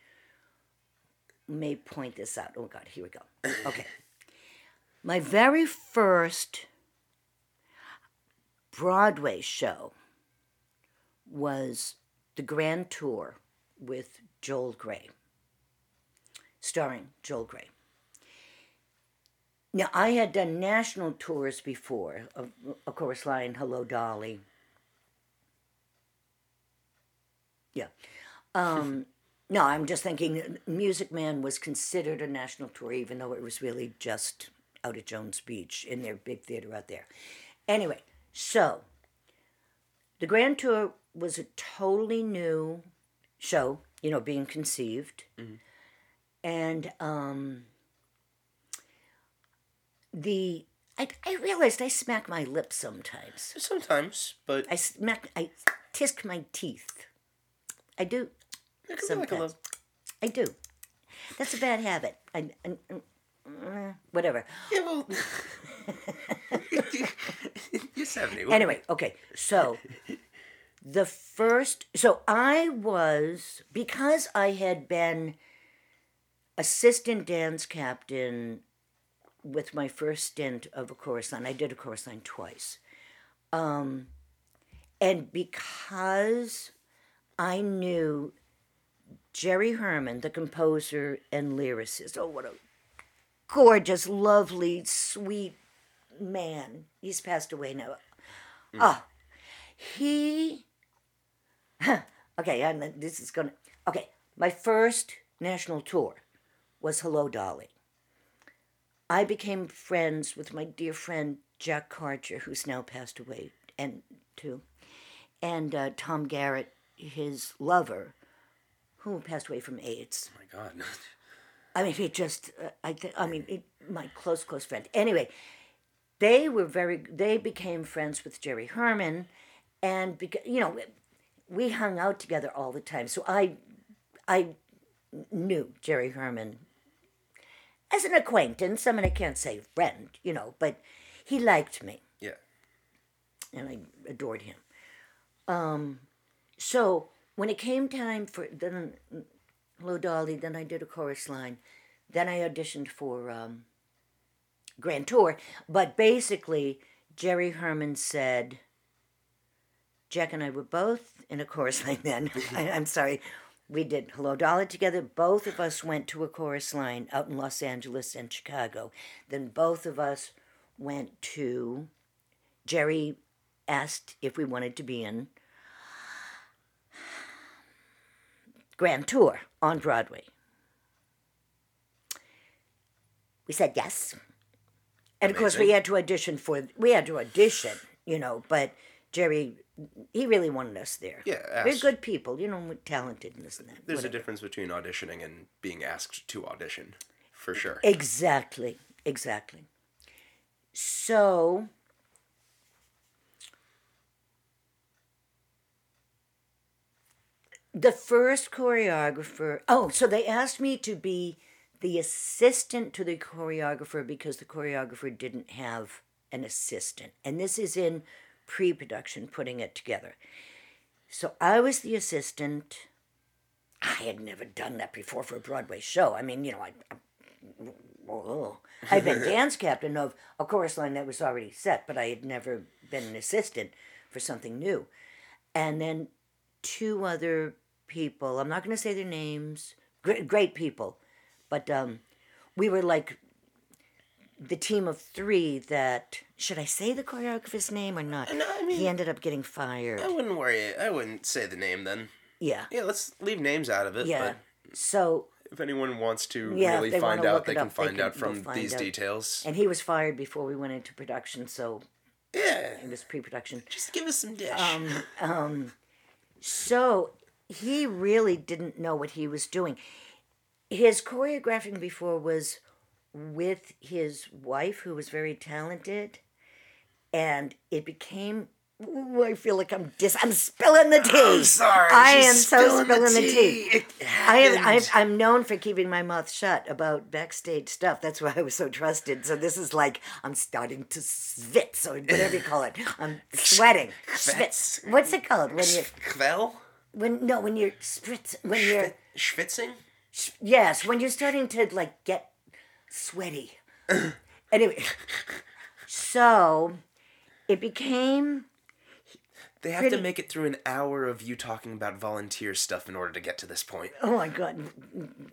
may point this out. Oh God, here we go. *coughs* Okay, my very first Broadway show was the Grand Tour with Joel Grey starring Joel Grey. Now, I had done national tours before, of, of course, Line, Hello Dolly. Yeah. Um, *laughs* no, I'm just thinking Music Man was considered a national tour, even though it was really just out at Jones Beach in their big theater out there. Anyway, so the Grand Tour was a totally new show, you know, being conceived and um, the I, I realized I smack my lips sometimes. sometimes, but I smack I tisk my teeth. I do. be like a little I do. That's a bad habit. I, I, uh, whatever. Yeah, well *laughs* You're 70. Anyway, okay. So the first so I was because I had been assistant dance captain with my first stint of a chorus line. I did a chorus line twice. Um, and because I knew Jerry Herman, the composer and lyricist, oh, what a gorgeous, lovely, sweet man. He's passed away now. Ah, he. *laughs* okay, and this is gonna. Okay, my first national tour was Hello Dolly. I became friends with my dear friend Jack Carter, who's now passed away, and too, and uh, Tom Garrett, his lover, who passed away from AIDS. Oh my god. I mean, he just, uh, I, th- I mean, it, my close, close friend. Anyway, they were very, they became friends with Jerry Herman, and because you know, we hung out together all the time. So I, I knew Jerry Herman as an acquaintance. I mean, I can't say friend, you know, but he liked me Yeah. and I adored him. Um, so when it came time for then, hello Dolly, then I did a chorus line, then I auditioned for um, Grand Tour. But basically, Jerry Herman said, Jack and I were both in a chorus *laughs* line then. *laughs* I, I'm sorry. We did Hello Dolly together. Both of us went to a chorus line out in Los Angeles and Chicago. Then both of us went to Jerry asked if we wanted to be in Grand Tour on Broadway. We said yes. And of course we had to audition for we had to audition, you know, but Jerry he really wanted us there. Yeah, We're good people, you know, we're talented and this and that. There's whatever. a difference between auditioning and being asked to audition, for sure. Exactly, exactly. So, the first choreographer, oh, so they asked me to be the assistant to the choreographer because the choreographer didn't have an assistant. And this is in pre production, putting it together. So I was the assistant. I had never done that before for a Broadway show. I mean, you know, I, I. I'd been *laughs* dance captain of a chorus line that was already set, but I had never been an assistant for something new. And then two other people. I'm not going to say their names. Great, great people, but um, we were like the team of three. That should I say the choreographer's name or not? No, I mean- he ended up getting fired. I wouldn't worry. I wouldn't say the name then. yeah, Yeah, let's leave names out of it. yeah. So if anyone wants to Yeah, really find out, they can up, they find can- out from find these out. details. and he was fired before we went into production. So Yeah. it was pre-production. Just give us some dish. Um, So he really didn't know what he was doing. His choreographing before was with his wife, who was very talented, and it became. Ooh, I feel like I'm dis. I'm spilling the tea. I'm sorry. I am so spilling the tea. It I am. I'm. I'm known for keeping my mouth shut about backstage stuff. That's why I was so trusted. So this is like I'm starting to svitz or whatever you call it. I'm *laughs* sweating. Schwitz. What's it called when you Kvel? when no when you're spritz when you're Schwitzing? yes when you're starting to like get sweaty. anyway, so it became They have Pretty- to make it through an hour of you talking about volunteer stuff in order to get to this point. oh my god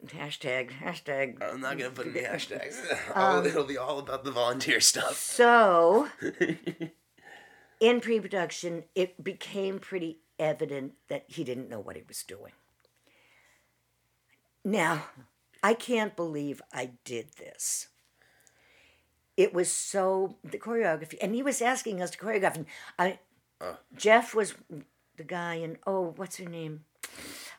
hashtag hashtag I'm not gonna put any hashtags. *laughs* Um, It'll be all about the volunteer stuff. So, *laughs* in pre production, it became pretty evident that he didn't know what he was doing. Now, I can't believe I did this. It was so, the choreography, and he was asking us to choreograph. And I, uh. Jeff was the guy, and oh, what's her name?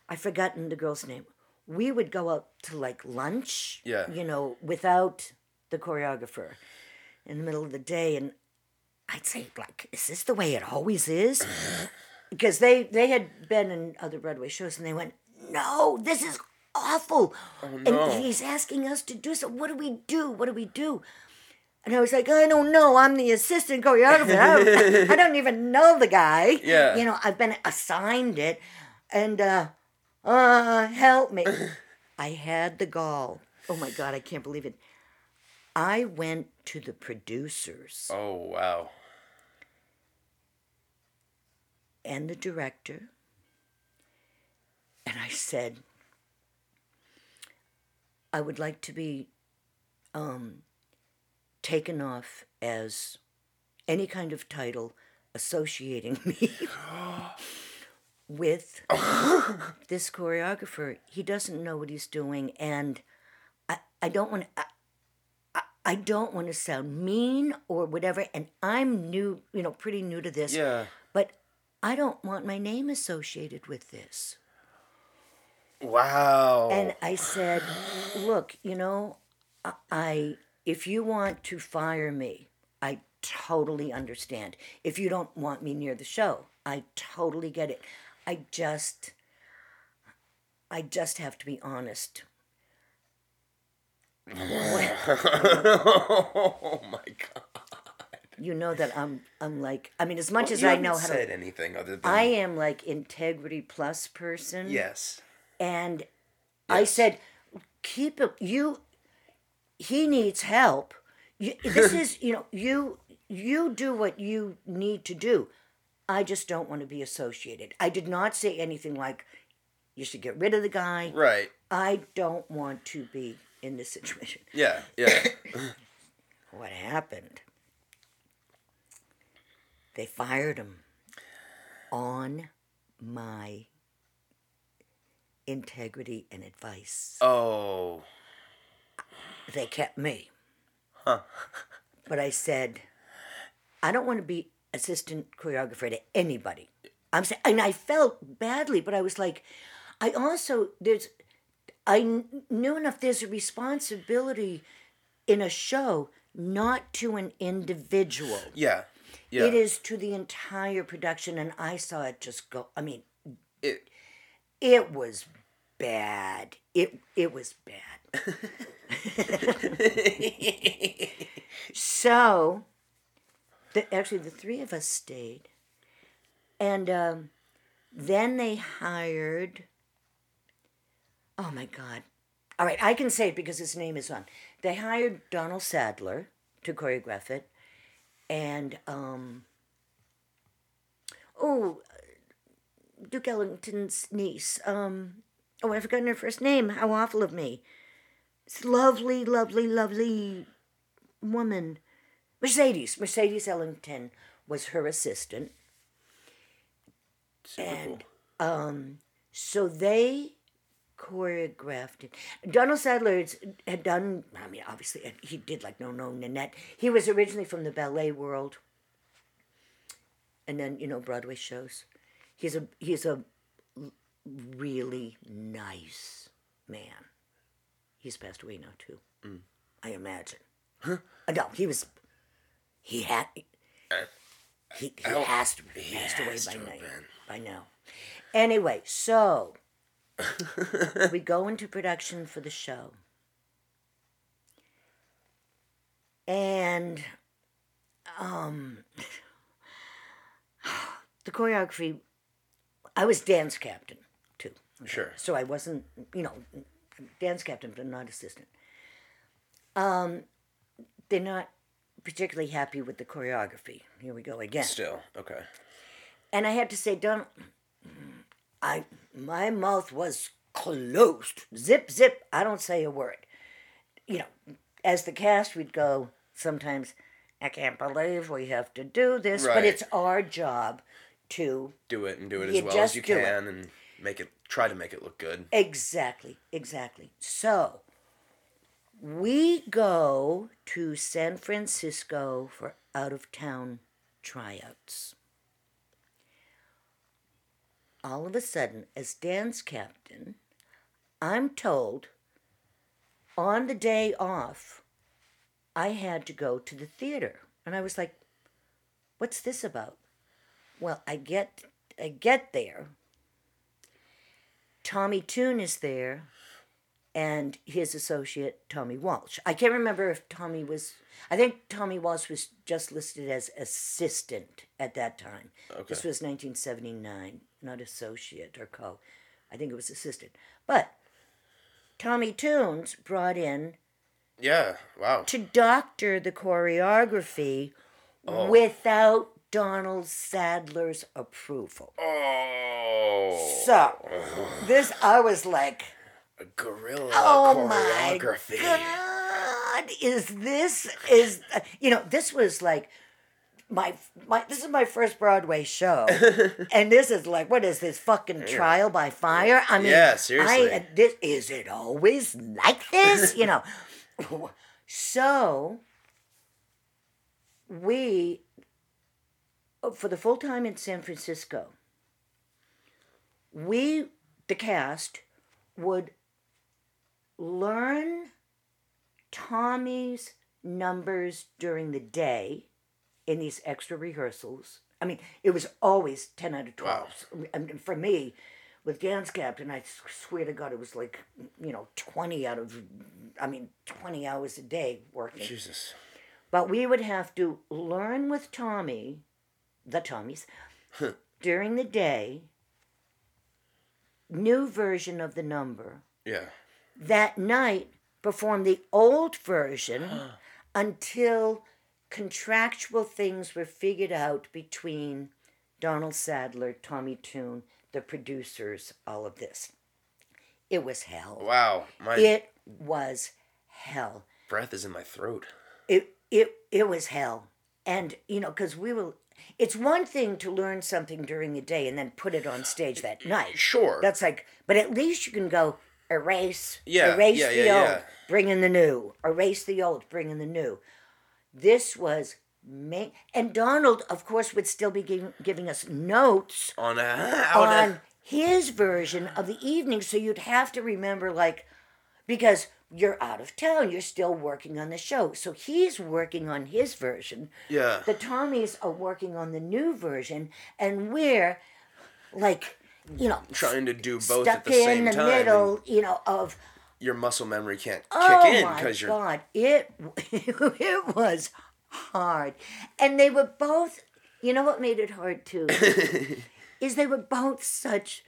I've forgotten the girl's name. We would go out to like lunch, Yeah. you know, without the choreographer in the middle of the day and I'd say like is this the way it always is *clears throat* because they they had been in other Broadway shows and they went no this is awful. No. and he's asking us to do so what do we do? What do we do? And I was like I don't know. I'm the assistant choreographer. I don't, I don't even know the guy. *laughs* Yeah. you know I've been assigned it. And uh uh help me. *laughs* I had the gall. Oh my god. I can't believe it. I went to the producers. Oh wow. and the director, and I said, I would like to be um, taken off as any kind of title associating *laughs* me with this choreographer. He doesn't know what he's doing, and I, I don't want to. I don't want to sound mean or whatever, and I'm new, you know, pretty new to this. Yeah. But I don't want my name associated with this. Wow. And I said, look, you know, I- if you want to fire me, I totally understand. If you don't want me near the show, I totally get it. I just I just have to be honest. *laughs* oh my god. You know that I'm I'm like I mean as much as You I know how said to anything other than I am like integrity plus person. yes. And I said, "Keep it. You. He needs help. You, this *laughs* is you know you you do what you need to do. I just don't want to be associated. I did not say anything like you should get rid of the guy. Right. I don't want to be in this situation. Yeah. Yeah. *coughs* *coughs* What happened? They fired him on my integrity and advice. oh. they kept me. Huh. But I said, I don't want to be assistant choreographer to anybody. I'm saying, and I felt badly, but I was like, I also there's, I knew enough. There's a responsibility in a show, not to an individual. Yeah. Yeah. It is to the entire production, and I saw it just go. I mean, It, it was bad. It it was bad. so, the, actually, the three of us stayed, and um, then they hired. Oh my God! All right, I can say it because his name is on. They hired Donald Saddler to choreograph it, and um. Oh, Duke Ellington's niece. Um, oh, I've forgotten her first name. How awful of me. This lovely, lovely, lovely woman. Mercedes. Mercedes Ellington was her assistant. Super And cool. um, so they choreographed it. Donald Saddler had done, I mean, obviously, he did like No No Nanette. He was originally from the ballet world. And then, you know, Broadway shows. He's a he's a really nice man. He's passed away now too. I imagine. Uh, No, he was. He had. He, he Oh, has to be he passed away by now. been. By now. Anyway, so *laughs* we go into production for the show. And um *sighs* the choreography I was dance captain. Sure. So I wasn't, you know, dance captain, but not assistant. Um, they're not particularly happy with the choreography. Here we go again. Still. Okay. And I had to say, don't. I my mouth was closed. Zip, zip. I don't say a word. You know, as the cast, we'd go sometimes. I can't believe we have to do this, but it's our job to Do it and do it as well as you do it. can and make it try to make it look good. Exactly, exactly. So we go to San Francisco for out of town tryouts. All of a sudden, as dance captain, I'm told on the day off, I had to go to the theater. And I was like, what's this about? Well, I get I get there Tommy Tune is there and his associate Tommy Walsh. I can't remember if Tommy was I think Tommy Walsh was just listed as assistant at that time. Okay. This was 1979, not associate or co. I think it was assistant. But Tommy Tune's brought in Yeah. Wow. to doctor the choreography Oh. without Donald Saddler's approval. Oh. So, this I was like, A gorilla oh my choreography. god, is this is you know this was like my my this is my first Broadway show, *laughs* and this is like what is this fucking trial by fire? I mean, Yeah, seriously. I, this is it always like this? You know, *laughs* so we Oh, for the full time in San Francisco, we the cast would learn Tommy's numbers during the day in these extra rehearsals. I mean, it was always 10 out of 12. I mean, for me, with Dance Captain, I swear to God, it was like, you know, 20 out of, I mean, 20 hours a day working. Jesus. But we would have to learn with Tommy, the Tommies, during the day, new version of the number. Yeah. That night, perform the old version *gasps* until contractual things were figured out between Donald Saddler, Tommy Tune, the producers, all of this. It was hell. Wow. My It was hell breath is in my throat. it it it was hell and you know because we will it's one thing to learn something during the day and then put it on stage that night Sure. that's like but at least you can go erase Yeah, erase yeah, the yeah, old bring in the new erase the old bring in the new this was ma- and donald of course would still be giving, giving us notes on a *laughs* to- on his version of the evening. So you'd have to remember, like, because you're out of town, you're still working on the show. So he's working on his version. Yeah. The Tommies are working on the new version, and we're like, you know, trying to do both stuck at the same in the time. middle, you know, of Your muscle memory can't oh kick in because you're Oh, god, it *laughs* it was hard, and they were both. You know what made it hard too *laughs* is they were both such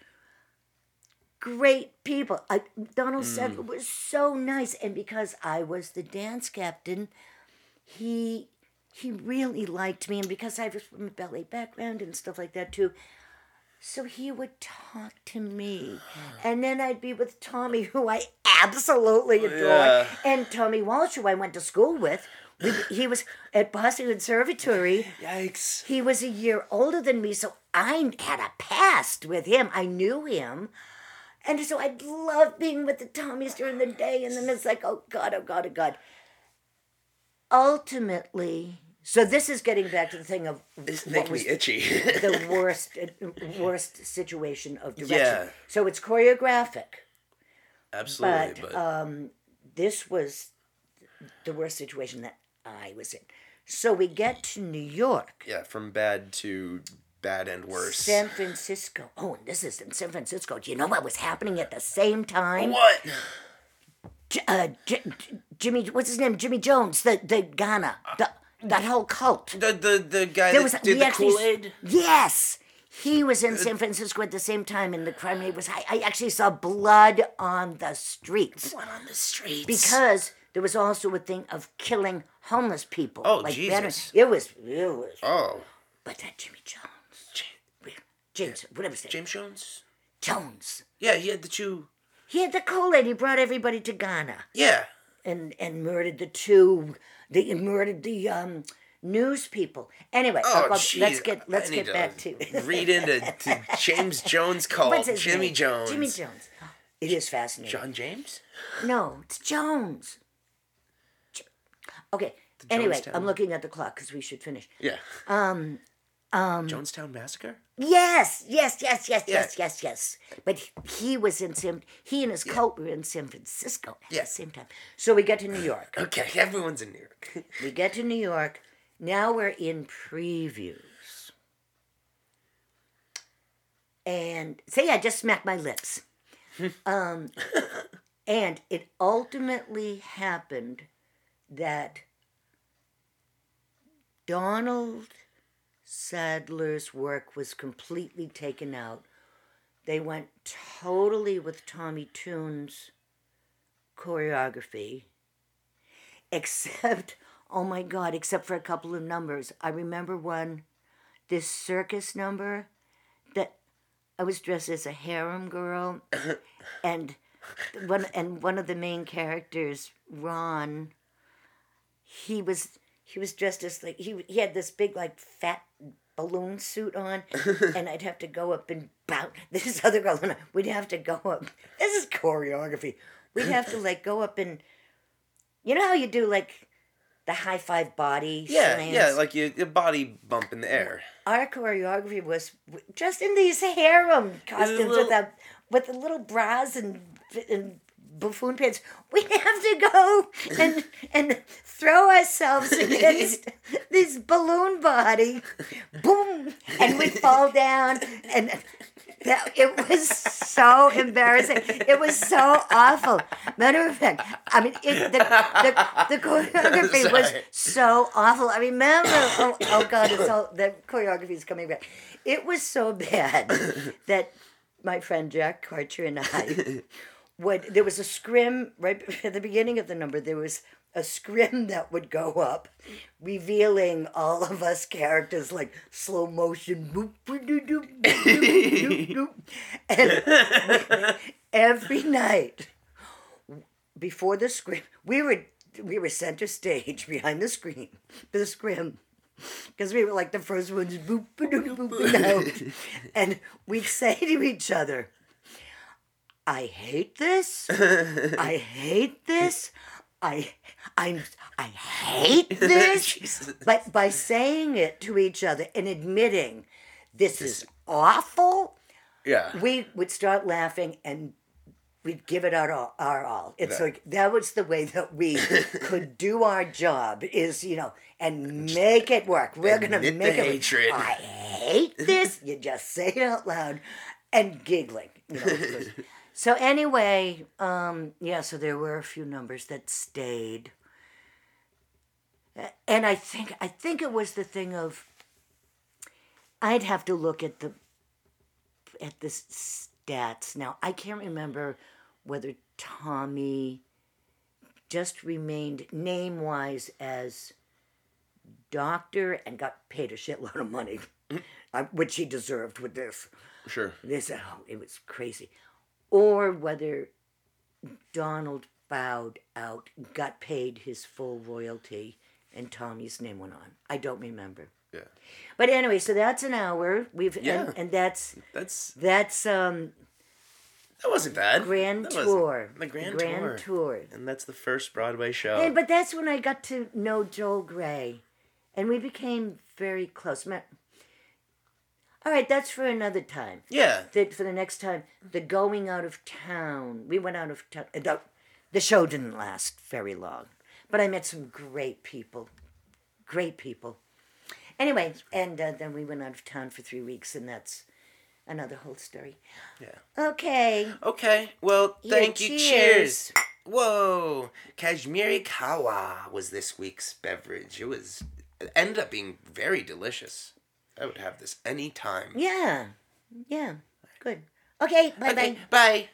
great people. I, Donald Mm. Saddler was so nice, and because I was the dance captain, he he really liked me, and because I was from a ballet background and stuff like that too. So he would talk to me. *sighs* And then I'd be with Tommy, who I absolutely adore. Yeah. And Tommy Walsh, who I went to school with. We, *sighs* he was at Boston Conservatory. Yikes. He was a year older than me, so I had a past with him. I knew him. And so I love being with the Tommies during the day. And then it's like, oh God, oh God, oh God. Ultimately, so this is getting back to the thing of This makes me itchy. the *laughs* worst worst situation of direction. Yeah. So it's choreographic. Absolutely, But, but, um, This was the worst situation that I was in. So we get to New York. yeah, from bad to bad and worse. San Francisco. Oh, and this is in San Francisco. Do you know what was happening at the same time? what? J- uh, J- J- Jimmy, what's his name? Jimmy Jones, the the Ghana, the that whole cult. The the the guy There that was did the actually- Kool Aid. Yes, he was in San Francisco at the same time, and the crime rate was high. I actually saw blood on the streets One on the streets. because there was also a thing of killing homeless people. Oh, like Jesus. veterans. It was, it was. oh, But that Jimmy Jones, James, whatever his name, James Jones. Jones. Yeah, he had the two. He had the Kool Aid. He brought everybody to Ghana. Yeah. and and murdered the two the murdered the um news people anyway Oh, go- jeez. let's get let's get need back to *laughs* read into to James Jones his Jimmy name? Jones. jimmy jones it is fascinating John James. no it's jones okay anyway i'm looking at the clock because we should finish Yeah. um um Jonestown Massacre. yes yes yes yes Yeah. yes yes yes but he, was in san he and his cult were in san francisco at Yeah. the same time so we get to new york Okay, everyone's in New York. *laughs* We get to New York. Now we're in previews. And say I just smacked my lips. *laughs* um, and it ultimately happened that Donald Saddler's work was completely taken out. They went totally with Tommy Tune's choreography *laughs* except oh my god except for a couple of numbers i remember one this circus number that i was dressed as a harem girl *coughs* and one and one of the main characters ron he was he was dressed as like he he had this big like fat balloon suit on *laughs* and i'd have to go up and bounce *laughs* this other girl and I, we'd have to go up this is choreography we'd have to like go up and you know how you do like the high five body Yeah, slams? yeah, like your, your body bump in the air. our choreography was just in these harem costumes little- with the with the little bras and, and buffoon pants. We'd *laughs* have to go and and throw ourselves against *laughs* this balloon body, boom, and we'd fall down and. That, it was so embarrassing. It was so awful. Matter of fact, I mean, it, the, the, the choreography *laughs* was so awful. I remember, oh, oh God, it's all, the choreography is coming back. It was so bad *coughs* that my friend Jack Carter and I would, there was a scrim right at the beginning of the number, there was a scrim that would go up, revealing all of us characters like slow motion. boop, boop, doop, doop, doop. And every night before the scrim, we were we were center stage behind the screen, the scrim, because we were like the first ones boop boop boop boop out, and we'd say to each other, "I hate this. I *laughs* hate this. I I'm I hate *laughs* this." But by saying it to each other and admitting this is awful, Yeah. we would start laughing and we'd give it our all. Our all. It's like that was the way that we *laughs* could do our job. Is you know and make it work. We're gonna make it. hatred. I hate this. You just say it out loud, and giggling. You know. So anyway, um, yeah. So there were a few numbers that stayed, and I think I think it was the thing of. I'd have to look at the at the stats now. I can't remember whether Tommy just remained name wise as doctor and got paid a shitload of money, *laughs* which he deserved with this. Sure. This oh, it was crazy, or whether Donald bowed out, got paid his full royalty, and Tommy's name went on. I don't remember. Yeah. But anyway, so that's an hour. We've Yeah. and, and that's That's that's um that wasn't bad. grand That tour. The grand, grand tour. tour. And that's the first Broadway show. Hey, but that's when I got to know Joel Grey, and we became very close. All right, that's for another time. yeah. The, for the next time, the going out of town. We went out of town. The, the show didn't last very long, but I met some great people. Great people. Anyway, and uh, then we went out of town for three weeks, and that's another whole story. Yeah. Okay. Okay. Well, Yeah, thank you. Cheers. Whoa. Kashmiri Kahwa was this week's beverage. It was it ended up being very delicious. I would have this anytime. Yeah. Yeah. Good. Okay. Bye bye. Okay, bye.